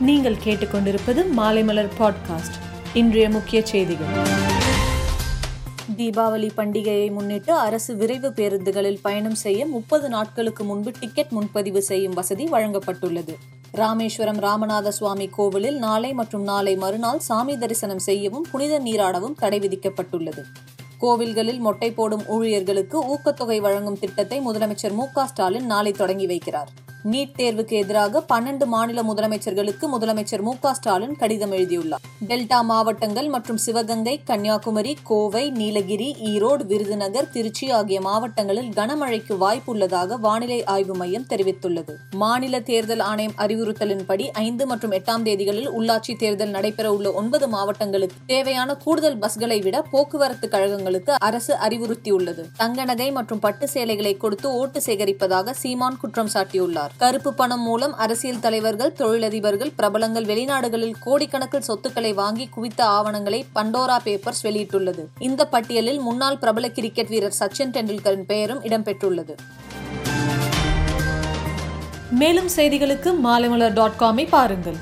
நீங்கள் கேட்டுக்கொண்டிருப்பது மாலைமலர் பாட்காஸ்ட் இன்றைய முக்கிய செய்திகள். தீபாவளி பண்டிகையை முன்னிட்டு அரசு விரைவு பேருந்துகளில் பயணம் செய்ய முப்பது நாட்களுக்கு முன்பு டிக்கெட் முன்பதிவு செய்யும் வசதி வழங்கப்பட்டுள்ளது. ராமேஸ்வரம் ராமநாத சுவாமி கோவிலில் நாளை மற்றும் நாளை மறுநாள் சாமி தரிசனம் செய்யவும் புனித நீராடவும் தடை விதிக்கப்பட்டுள்ளது. கோவில்களில் மொட்டை போடும் ஊழியர்களுக்கு ஊக்கத்தொகை வழங்கும் திட்டத்தை முதலமைச்சர் மு ஸ்டாலின் நாளை தொடங்கி வைக்கிறார். நீட் தேர்வுக்கு எதிராக பன்னெண்டு மாநில முதலமைச்சர்களுக்கு முதலமைச்சர் மு ஸ்டாலின் கடிதம் எழுதியுள்ளார். டெல்டா மாவட்டங்கள் மற்றும் சிவகங்கை கன்னியாகுமரி கோவை நீலகிரி ஈரோடு விருதுநகர் திருச்சி ஆகிய மாவட்டங்களில் கனமழைக்கு வாய்ப்புள்ளதாக வானிலை ஆய்வு மையம் தெரிவித்துள்ளது. மாநில தேர்தல் ஆணையம் அறிவுறுத்தலின்படி ஐந்து மற்றும் எட்டாம் தேதிகளில் உள்ளாட்சி தேர்தல் நடைபெற உள்ள ஒன்பது மாவட்டங்களுக்கு தேவையான கூடுதல் பஸ்களை விட போக்குவரத்து கழகங்களுக்கு அரசு அறிவுறுத்தியுள்ளது. தங்க நகை மற்றும் பட்டு சேலைகளை கொடுத்து ஓட்டு சேகரிப்பதாக சீமான் குற்றம் சாட்டியுள்ளார். கருப்பு பணம் மூலம் அரசியல் தலைவர்கள் தொழிலதிபர்கள் பிரபலங்கள் வெளிநாடுகளில் கோடிக்கணக்கில் சொத்துக்களை வாங்கி குவித்த ஆவணங்களை பண்டோரா பேப்பர்ஸ் வெளியிட்டுள்ளது. இந்த பட்டியலில் முன்னாள் பிரபல கிரிக்கெட் வீரர் சச்சின் டெண்டுல்கரின் பெயரும் இடம்பெற்றுள்ளது. மேலும் செய்திகளுக்கு மாலைமலர் டாட் காமை பாருங்கள்.